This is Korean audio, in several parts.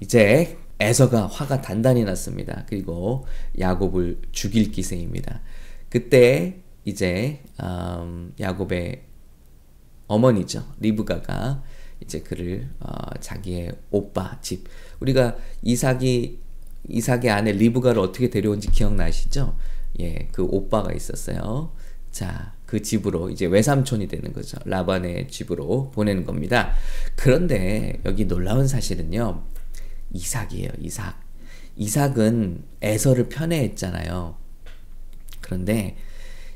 이제 에서가 화가 단단히 났습니다. 그리고 야곱을 죽일 기세입니다. 그때 이제 음, 야곱의 어머니죠 리브가가 이제 그를 어, 자기의 오빠 집 우리가 이삭이 이삭의 아내 리브가를 어떻게 데려온지 기억나시죠? 예, 그 오빠가 있었어요. 자, 그 집으로 이제 외삼촌이 되는 거죠. 라반의 집으로 보내는 겁니다. 그런데 여기 놀라운 사실은요. 이삭이에요, 이삭. 이삭은 에서를 편애했잖아요. 그런데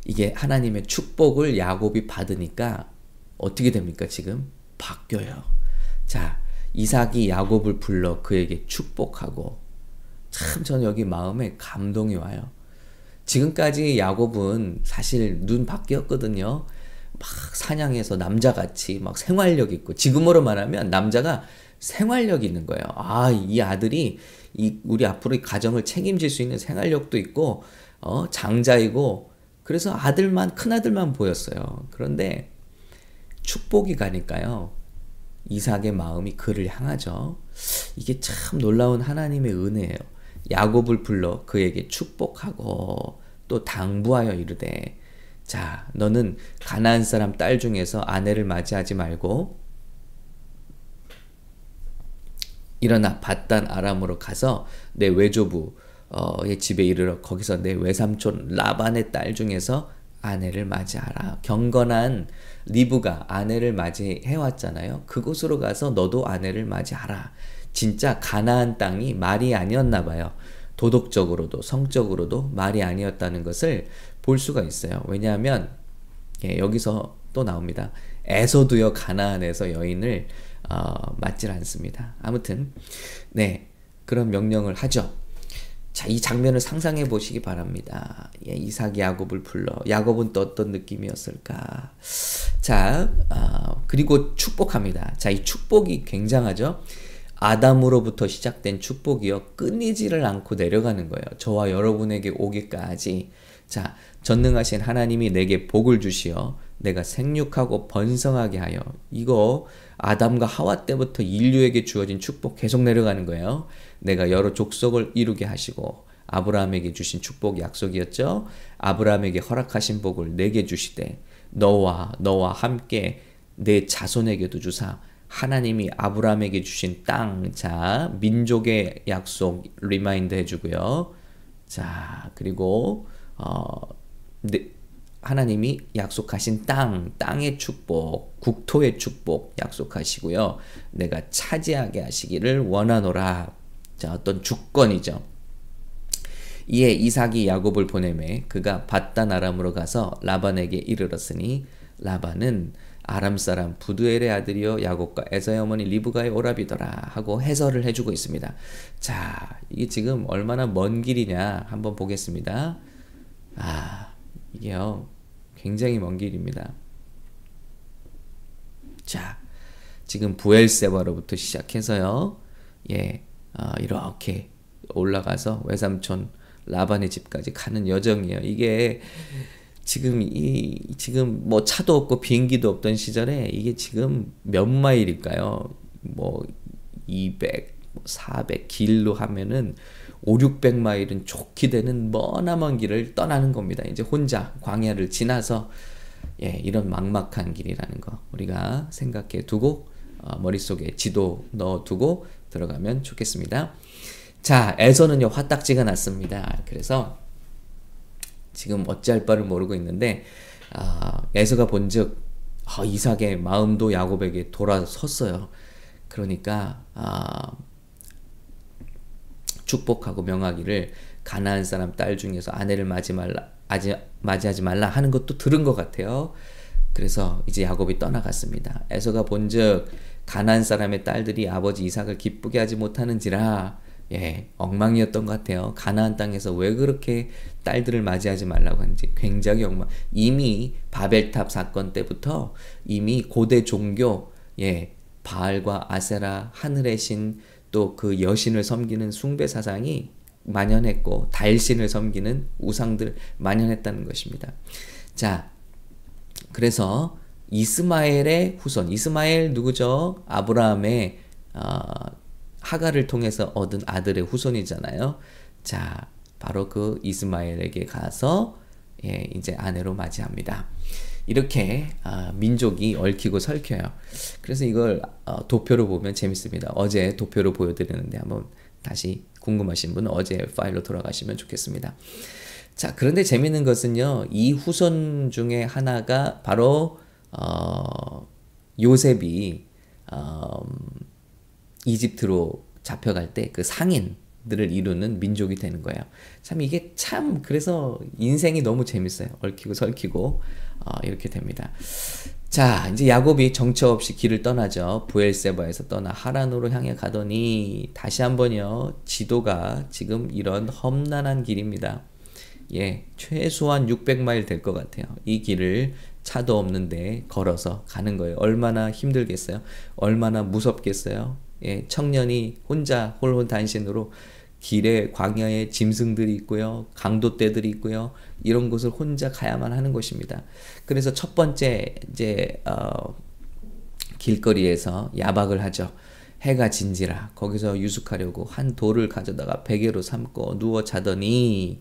이게 하나님의 축복을 야곱이 받으니까 어떻게 됩니까, 지금? 바뀌어요. 자, 이삭이 야곱을 불러 그에게 축복하고 참 저는 여기 마음에 감동이 와요. 지금까지 야곱은 사실 눈 바뀌었거든요. 막 사냥해서 남자같이 막 생활력 있고 지금으로 말하면 남자가 생활력 있는 거예요. 아, 이 아들이 이 우리 앞으로 가정을 책임질 수 있는 생활력도 있고 어, 장자이고 그래서 아들만 큰 아들만 보였어요. 그런데 축복이 가니까요. 이삭의 마음이 그를 향하죠. 이게 참 놀라운 하나님의 은혜예요. 야곱을 불러 그에게 축복하고 또 당부하여 이르되 자 너는 가나안 사람 딸 중에서 아내를 맞이하지 말고 일어나 바단 아람으로 가서 내 외조부의 집에 이르러 거기서 내 외삼촌 라반의 딸 중에서 아내를 맞이하라. 경건한 리브가 아내를 맞이해 왔잖아요. 그곳으로 가서 너도 아내를 맞이하라. 진짜 가나안 땅이 말이 아니었나 봐요. 도덕적으로도 성적으로도 말이 아니었다는 것을 볼 수가 있어요. 왜냐하면 예, 여기서 또 나옵니다. 에서도요 가나안에서 여인을 어, 맞질 않습니다. 아무튼 네 그런 명령을 하죠. 자, 이 장면을 상상해 보시기 바랍니다. 예, 이삭이 야곱을 불러. 야곱은 또 어떤 느낌이었을까? 자, 어, 그리고 축복합니다. 자, 이 축복이 굉장하죠? 아담으로부터 시작된 축복이요. 끊이지를 않고 내려가는 거예요. 저와 여러분에게 오기까지. 자, 전능하신 하나님이 내게 복을 주시어 내가 생육하고 번성하게 하여 이거 아담과 하와 때부터 인류에게 주어진 축복 계속 내려가는 거예요. 내가 여러 족속을 이루게 하시고 아브라함에게 주신 축복 약속이었죠. 아브라함에게 허락하신 복을 내게 주시되 너와 너와 함께 내 자손에게도 주사 하나님이 아브라함에게 주신 땅, 자 민족의 약속 remind 해주고요. 자 그리고 어, 네, 하나님이 약속하신 땅, 땅의 축복, 국토의 축복 약속하시고요. 내가 차지하게 하시기를 원하노라. 자, 어떤 주권이죠. 이에 이삭이 야곱을 보내매 그가 바단 아람으로 가서 라반에게 이르렀으니 라반은 아람 사람 부두엘의 아들이요 야곱과 에서의 어머니 리브가의 오라비더라 하고 해설을 해주고 있습니다. 자, 이게 지금 얼마나 먼 길이냐 한번 보겠습니다. 아, 이게요 굉장히 먼 길입니다. 자, 지금 부엘세바로부터 시작해서요, 예, 어, 이렇게 올라가서 외삼촌 라반의 집까지 가는 여정이에요. 이게 지금 이 지금 뭐 차도 없고 비행기도 없던 시절에 이게 지금 몇 마일일까요? 뭐 200, 400 길로 하면은 5, 600마일은 좋게 되는 머나먼 길을 떠나는 겁니다. 이제 혼자 광야를 지나서 예, 이런 막막한 길이라는 거 우리가 생각해 두고 어, 머릿속에 지도 넣어 두고 들어가면 좋겠습니다. 자, 에서는요, 화딱지가 났습니다. 그래서 지금 어찌할 바를 모르고 있는데, 아, 에서가 본 즉, 아, 이삭의 마음도 야곱에게 돌아섰어요. 그러니까, 아, 축복하고 명하기를 가나안 사람 딸 중에서 아내를 맞이 말라, 아지, 맞이하지 말라 하는 것도 들은 것 같아요. 그래서 이제 야곱이 떠나갔습니다. 에서가 본즉 가난 사람의 딸들이 아버지 이삭을 기쁘게 하지 못하는지라 예, 엉망이었던 것 같아요. 가나안 땅에서 왜 그렇게 딸들을 맞이하지 말라고 하는지 굉장히 엉망. 이미 바벨탑 사건 때부터 이미 고대 종교 예, 바알과 아세라 하늘의 신 또 그 여신을 섬기는 숭배 사상이 만연했고 달신을 섬기는 우상들 만연했다는 것입니다. 자, 그래서 이스마엘의 후손, 이스마엘 누구죠? 아브라함의 어, 하가를 통해서 얻은 아들의 후손이잖아요. 자, 바로 그 이스마엘에게 가서 예, 이제 아내로 맞이합니다. 이렇게 아, 민족이 얽히고 설켜요. 그래서 이걸 어, 도표로 보면 재밌습니다. 어제 도표로 보여드리는데 한번 다시 궁금하신 분은 어제 파일로 돌아가시면 좋겠습니다. 자, 그런데 재밌는 것은요, 이 후손 중에 하나가 바로 어, 요셉이 어, 이집트로 잡혀갈 때 그 상인 들을 이루는 민족이 되는 거예요. 참 이게 참 그래서 인생이 너무 재밌어요. 얽히고 설키고 어, 이렇게 됩니다. 자, 이제 야곱이 정처 없이 길을 떠나죠. 부엘세바에서 떠나 하란으로 향해 가더니 다시 한번요. 지도가 지금 이런 험난한 길입니다. 예, 최소한 600마일 될 것 같아요. 이 길을 차도 없는데 걸어서 가는 거예요. 얼마나 힘들겠어요? 얼마나 무섭겠어요? 예, 청년이 혼자 홀혼단신으로 길에 광야에 짐승들이 있고요. 강도떼들이 있고요. 이런 곳을 혼자 가야만 하는 것입니다. 그래서 첫 번째 이제 어, 길거리에서 야박을 하죠. 해가 진지라 거기서 유숙하려고 한 돌을 가져다가 베개로 삼고 누워 자더니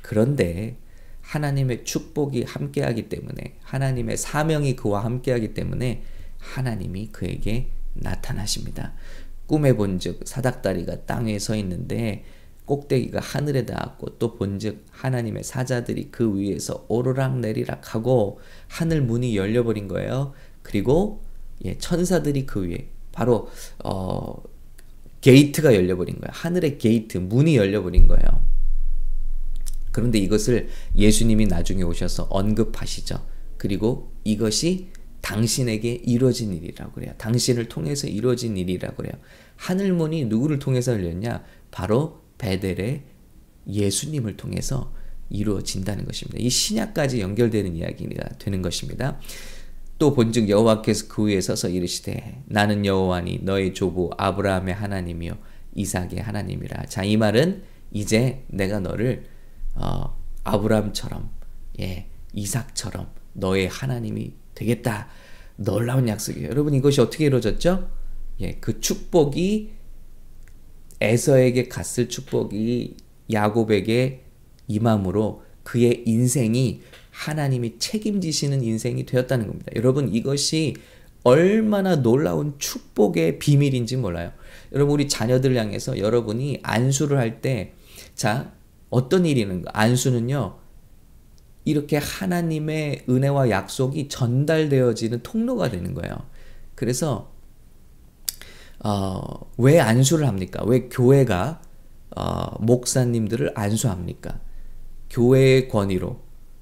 그런데 하나님의 축복이 함께하기 때문에 하나님의 사명이 그와 함께하기 때문에 하나님이 그에게 나타나십니다. 꿈에 본즉 사닥다리가 땅에 서 있는데 꼭대기가 하늘에 닿았고 또 본즉 하나님의 사자들이 그 위에서 오르락 내리락 하고 하늘 문이 열려버린 거예요. 그리고 예, 천사들이 그 위에 바로 어, 게이트가 열려버린 거예요. 하늘의 게이트 문이 열려버린 거예요. 그런데 이것을 예수님이 나중에 오셔서 언급하시죠. 그리고 이것이 당신에게 이루어진 일이라고 그래요. 당신을 통해서 이루어진 일이라고 그래요. 하늘문이 누구를 통해서 열렸냐? 바로 벧엘의 예수님을 통해서 이루어진다는 것입니다. 이 신약까지 연결되는 이야기가 되는 것입니다. 또 본즉 여호와께서 그 위에 서서 이르시되 나는 여호와니 너의 조부 아브라함의 하나님이요 이삭의 하나님이라. 자, 이 말은 이제 내가 너를 어, 아브라함처럼 예, 이삭처럼 너의 하나님이 되겠다. 놀라운 약속이에요. 여러분 이것이 어떻게 이루어졌죠? 예, 그 축복이 에서에게 갔을 축복이 야곱에게 임함으로 그의 인생이 하나님이 책임지시는 인생이 되었다는 겁니다. 여러분 이것이 얼마나 놀라운 축복의 비밀인지 몰라요. 여러분 우리 자녀들 향해서 여러분이 안수를 할 때 자 어떤 일이 있는가? 안수는요. 이렇게 하나님의 은혜와 약속이 전달되어지는 통로가 되는 거예요. 그래서 어, 왜 안수를 합니까? 왜 교회가 어, 목사님들을 안수합니까? 교회의 권위로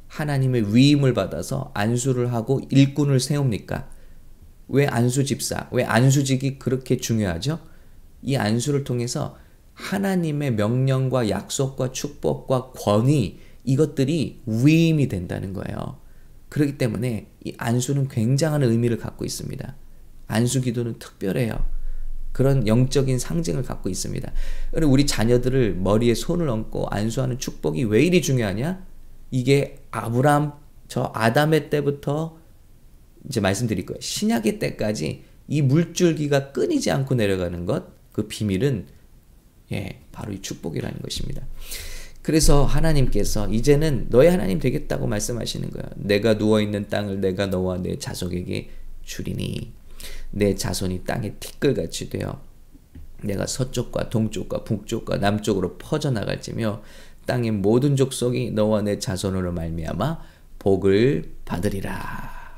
하나님의 위임을 받아서 안수를 하고 일꾼을 세웁니까? 왜 안수 집사, 왜 안수직이 그렇게 중요하죠? 이 안수를 통해서 하나님의 명령과 약속과 축복과 권위 이것들이 위임이 된다는 거예요. 그렇기 때문에 이 안수는 굉장한 의미를 갖고 있습니다. 안수 기도는 특별해요. 그런 영적인 상징을 갖고 있습니다. 우리 자녀들을 머리에 손을 얹고 안수하는 축복이 왜 이리 중요하냐? 이게 아브람 저 아담의 때부터 이제 말씀드릴 거예요. 신약의 때까지 이 물줄기가 끊이지 않고 내려가는 것, 그 비밀은 예, 바로 이 축복이라는 것입니다. 그래서 하나님께서 이제는 너의 하나님 되겠다고 말씀하시는 거예요. 내가 누워 있는 땅을 내가 너와 내 자손에게 주리니 내 자손이 땅에 티끌같이 되어 내가 서쪽과 동쪽과 북쪽과 남쪽으로 퍼져 나갈지며 땅의 모든 족속이 너와 내 자손으로 말미암아 복을 받으리라.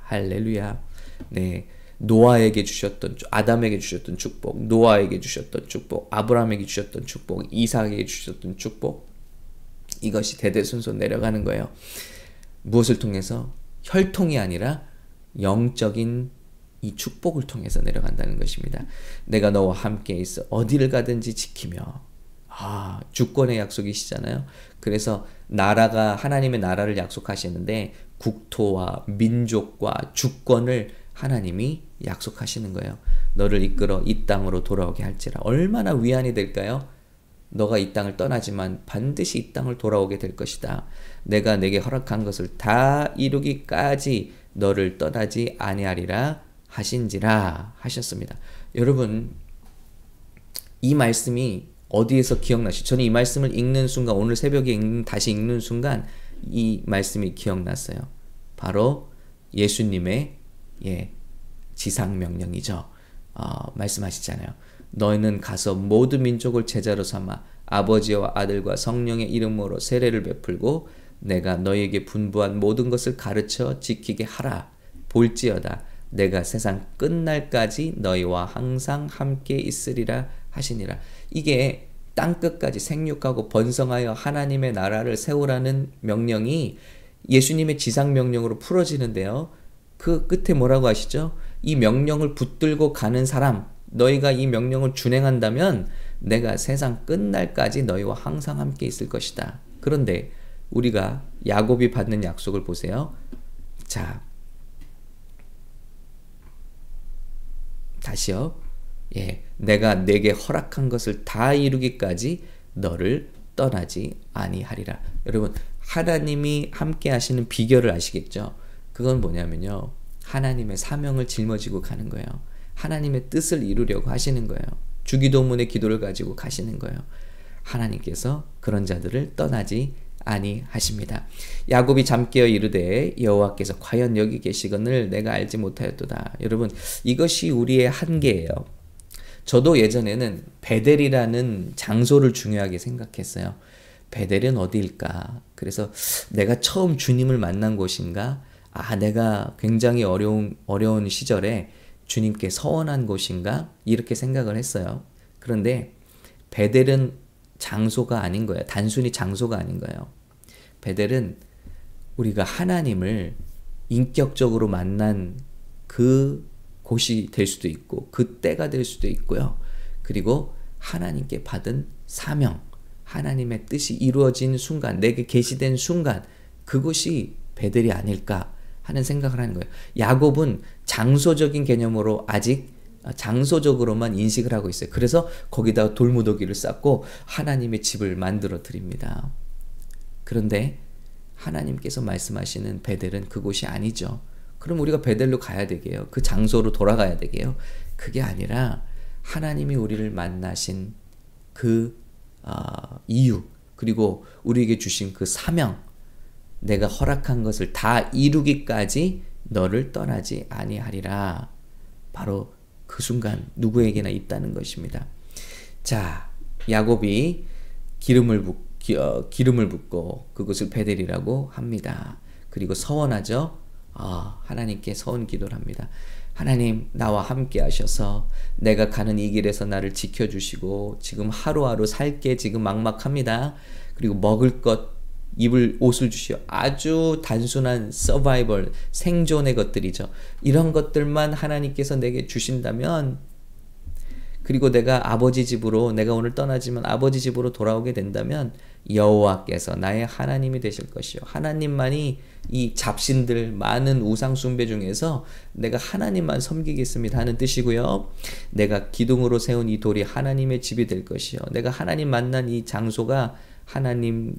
할렐루야. 네. 노아에게 주셨던 아담에게 주셨던 축복, 노아에게 주셨던 축복, 아브라함에게 주셨던 축복, 이삭에게 주셨던 축복 이것이 대대손손 내려가는 거예요. 무엇을 통해서 혈통이 아니라 영적인 이 축복을 통해서 내려간다는 것입니다. 내가 너와 함께 있어 어디를 가든지 지키며 아, 주권의 약속이시잖아요. 그래서 나라가 하나님의 나라를 약속하시는데 국토와 민족과 주권을 하나님이 약속하시는 거예요. 너를 이끌어 이 땅으로 돌아오게 할지라. 얼마나 위안이 될까요? 너가 이 땅을 떠나지만 반드시 이 땅을 돌아오게 될 것이다. 내가 내게 허락한 것을 다 이루기까지 너를 떠나지 아니하리라 하신지라 하셨습니다. 여러분 이 말씀이 어디에서 기억나시? 저는 이 말씀을 읽는 순간 오늘 새벽에 읽는, 다시 읽는 순간 이 말씀이 기억났어요. 바로 예수님의 예, 지상 명령이죠. 어, 말씀하시잖아요. 너희는 가서 모든 민족을 제자로 삼아 아버지와 아들과 성령의 이름으로 세례를 베풀고 내가 너희에게 분부한 모든 것을 가르쳐 지키게 하라. 볼지어다. 내가 세상 끝날까지 너희와 항상 함께 있으리라 하시니라. 이게 땅 끝까지 생육하고 번성하여 하나님의 나라를 세우라는 명령이 예수님의 지상 명령으로 풀어지는데요. 그 끝에 뭐라고 하시죠? 이 명령을 붙들고 가는 사람, 너희가 이 명령을 준행한다면 내가 세상 끝날까지 너희와 항상 함께 있을 것이다. 그런데 우리가 야곱이 받는 약속을 보세요. 자, 다시요. 예, 내가 내게 허락한 것을 다 이루기까지 너를 떠나지 아니하리라. 여러분, 하나님이 함께 하시는 비결을 아시겠죠? 그건 뭐냐면요. 하나님의 사명을 짊어지고 가는 거예요. 하나님의 뜻을 이루려고 하시는 거예요. 주기도문의 기도를 가지고 가시는 거예요. 하나님께서 그런 자들을 떠나지 아니하십니다. 야곱이 잠깨어 이르되 여호와께서 과연 여기 계시거늘 내가 알지 못하였도다. 여러분 이것이 우리의 한계예요. 저도 예전에는 베델이라는 장소를 중요하게 생각했어요. 베델은 어디일까? 그래서 내가 처음 주님을 만난 곳인가? 아, 내가 굉장히 어려운 어려운 시절에 주님께 서원한 곳인가? 이렇게 생각을 했어요. 그런데 베델은 장소가 아닌 거예요. 단순히 장소가 아닌 거예요. 베델은 우리가 하나님을 인격적으로 만난 그 곳이 될 수도 있고 그 때가 될 수도 있고요. 그리고 하나님께 받은 사명, 하나님의 뜻이 이루어진 순간, 내게 계시된 순간 그것이 베델이 아닐까 하는 생각을 하는 거예요. 야곱은 장소적인 개념으로 아직 장소적으로만 인식을 하고 있어요. 그래서 거기다 돌무더기를 쌓고 하나님의 집을 만들어 드립니다. 그런데 하나님께서 말씀하시는 베델은 그곳이 아니죠. 그럼 우리가 베델로 가야 되게요. 그 장소로 돌아가야 되게요. 그게 아니라 하나님이 우리를 만나신 그 어, 이유 그리고 우리에게 주신 그 사명 내가 허락한 것을 다 이루기까지 너를 떠나지 아니하리라. 바로 그 순간 누구에게나 있다는 것입니다. 자, 야곱이 기름을 붓 기, 어, 기름을 붓고 그것을 베델이라고 합니다. 그리고 서원하죠. 아, 하나님께 서원 기도를 합니다. 하나님 나와 함께 하셔서 내가 가는 이 길에서 나를 지켜 주시고 지금 하루하루 살게 지금 막막합니다. 그리고 먹을 것 입을 옷을 주시오. 아주 단순한 서바이벌 생존의 것들이죠. 이런 것들만 하나님께서 내게 주신다면 그리고 내가 아버지 집으로 내가 오늘 떠나지만 아버지 집으로 돌아오게 된다면 여호와께서 나의 하나님이 되실 것이요 하나님만이 이 잡신들 많은 우상 숭배 중에서 내가 하나님만 섬기겠습니다 하는 뜻이고요. 내가 기둥으로 세운 이 돌이 하나님의 집이 될 것이요 내가 하나님 만난 이 장소가 하나님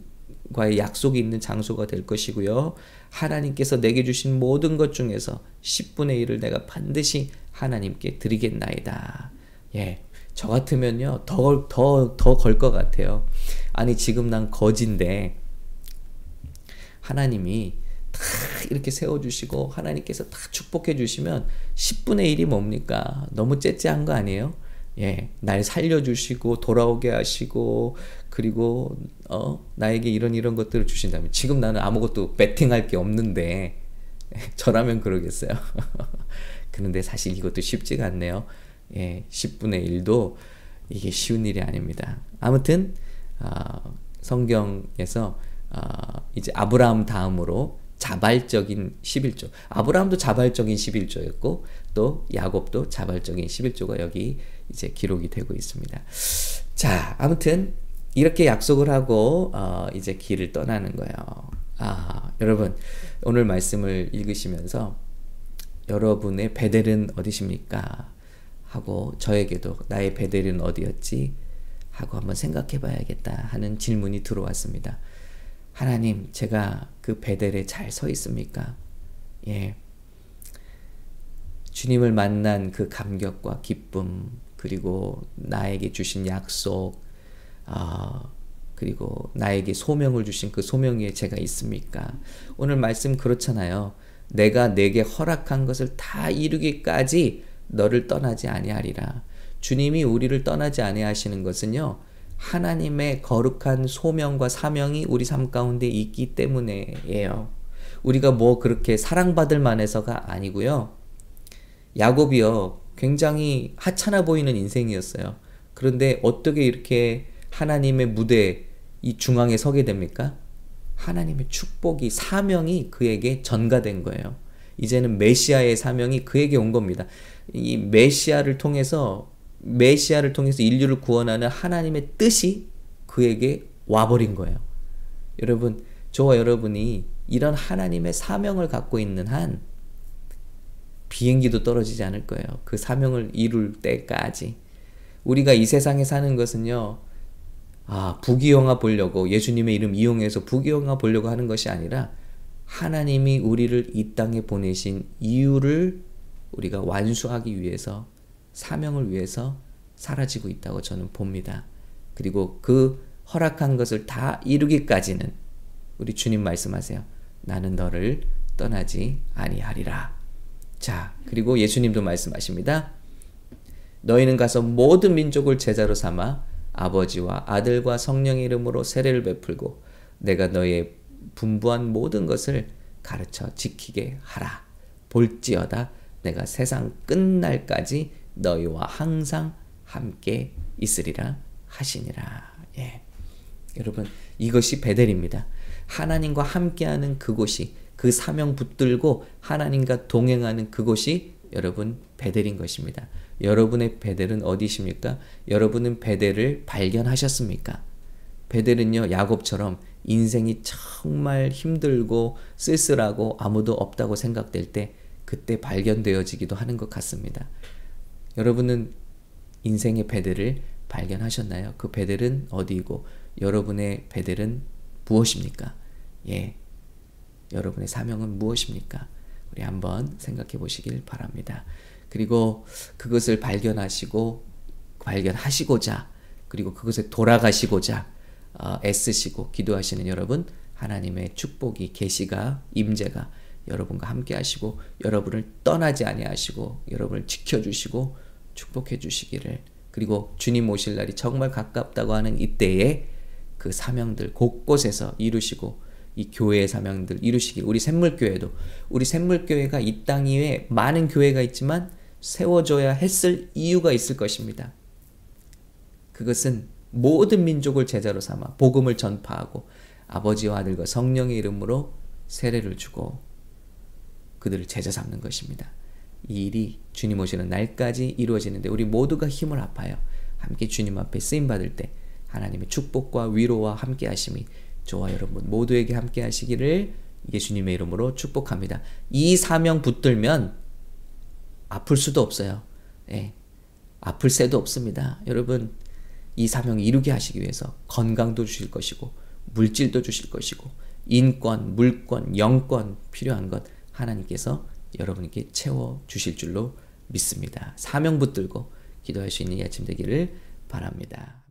과의 약속이 있는 장소가 될 것이고요. 하나님께서 내게 주신 모든 것 중에서 10분의 1을 내가 반드시 하나님께 드리겠나이다. 예. 저 같으면요, 더, 더, 더 걸 것 같아요. 아니, 지금 난 거진데, 하나님이 다 이렇게 세워주시고, 하나님께서 다 축복해 주시면 10분의 1이 뭡니까? 너무 째째한 거 아니에요? 예, 날 살려주시고, 돌아오게 하시고, 그리고, 어, 나에게 이런 이런 것들을 주신다면, 지금 나는 아무것도 베팅할 게 없는데, 저라면 그러겠어요. 그런데 사실 이것도 쉽지가 않네요. 예, 10분의 1도 이게 쉬운 일이 아닙니다. 아무튼 어, 성경에서 어, 이제 아브라함 다음으로 자발적인 11조. 아브라함도 자발적인 11조였고 또 야곱도 자발적인 11조가 여기 이제 기록이 되고 있습니다. 자, 아무튼 이렇게 약속을 하고 어, 이제 길을 떠나는 거예요. 아, 여러분 오늘 말씀을 읽으시면서 여러분의 베델은 어디십니까? 하고 저에게도 나의 베델은 어디였지? 하고 한번 생각해 봐야겠다 하는 질문이 들어왔습니다. 하나님, 제가 그 베델에 잘 서 있습니까? 예. 주님을 만난 그 감격과 기쁨, 그리고 나에게 주신 약속, 어, 그리고 나에게 소명을 주신 그 소명 위에 제가 있습니까? 오늘 말씀 그렇잖아요. 내가 내게 허락한 것을 다 이루기까지 너를 떠나지 아니하리라. 주님이 우리를 떠나지 아니하시는 것은요. 하나님의 거룩한 소명과 사명이 우리 삶 가운데 있기 때문에예요. 우리가 뭐 그렇게 사랑받을 만해서가 아니고요. 야곱이요. 굉장히 하찮아 보이는 인생이었어요. 그런데 어떻게 이렇게 하나님의 무대 이 중앙에 서게 됩니까? 하나님의 축복이 사명이 그에게 전가된 거예요. 이제는 메시아의 사명이 그에게 온 겁니다. 이 메시아를 통해서 메시아를 통해서 인류를 구원하는 하나님의 뜻이 그에게 와버린 거예요. 여러분, 저와 여러분이 이런 하나님의 사명을 갖고 있는 한 비행기도 떨어지지 않을 거예요. 그 사명을 이룰 때까지. 우리가 이 세상에 사는 것은요, 아, 부귀영화 보려고 예수님의 이름 이용해서 부귀영화 보려고 하는 것이 아니라 하나님이 우리를 이 땅에 보내신 이유를 우리가 완수하기 위해서 사명을 위해서 사라지고 있다고 저는 봅니다. 그리고 그 허락한 것을 다 이루기까지는 우리 주님 말씀하세요. 나는 너를 떠나지 아니하리라. 자, 그리고 예수님도 말씀하십니다. 너희는 가서 모든 민족을 제자로 삼아 아버지와 아들과 성령의 이름으로 세례를 베풀고 내가 너의 분부한 모든 것을 가르쳐 지키게 하라. 볼지어다 내가 세상 끝날까지 너희와 항상 함께 있으리라 하시니라. 예. 여러분 이것이 베델입니다. 하나님과 함께하는 그곳이 그 사명 붙들고 하나님과 동행하는 그곳이 여러분 베델인 것입니다. 여러분의 베델은 어디십니까? 여러분은 베델을 발견하셨습니까? 베델은요 야곱처럼 인생이 정말 힘들고 쓸쓸하고 아무도 없다고 생각될 때 그때 발견되어지기도 하는 것 같습니다. 여러분은 인생의 베델을 발견하셨나요? 그 베델은 어디이고 여러분의 베델은 무엇입니까? 예. 여러분의 사명은 무엇입니까? 우리 한번 생각해 보시길 바랍니다. 그리고 그것을 발견하시고 발견하시고자 그리고 그것에 돌아가시고자 어, 애쓰시고 기도하시는 여러분 하나님의 축복이 계시가 임재가 여러분과 함께 하시고 여러분을 떠나지 아니하시고 여러분을 지켜 주시고 축복해 주시기를 그리고 주님 오실 날이 정말 가깝다고 하는 이때에 그 사명들 곳곳에서 이루시고 이 교회의 사명들 이루시길 우리 샘물교회도 우리 샘물교회가 이 땅 위에 많은 교회가 있지만 세워져야 했을 이유가 있을 것입니다. 그것은 모든 민족을 제자로 삼아 복음을 전파하고 아버지와 아들과 성령의 이름으로 세례를 주고 그들을 제자 삼는 것입니다. 이 일이 주님 오시는 날까지 이루어지는데 우리 모두가 힘을 합하여 함께 주님 앞에 쓰임 받을 때 하나님의 축복과 위로와 함께 하심이 저와 여러분 모두에게 함께 하시기를 예수님의 이름으로 축복합니다. 이 사명 붙들면 아플 수도 없어요. 예. 아플 새도 없습니다. 여러분 이 사명 이루게 하시기 위해서 건강도 주실 것이고 물질도 주실 것이고 인권, 물권, 영권 필요한 것 하나님께서 여러분께 채워 주실 줄로 믿습니다. 사명 붙들고 기도할 수 있는 이 아침 되기를 바랍니다.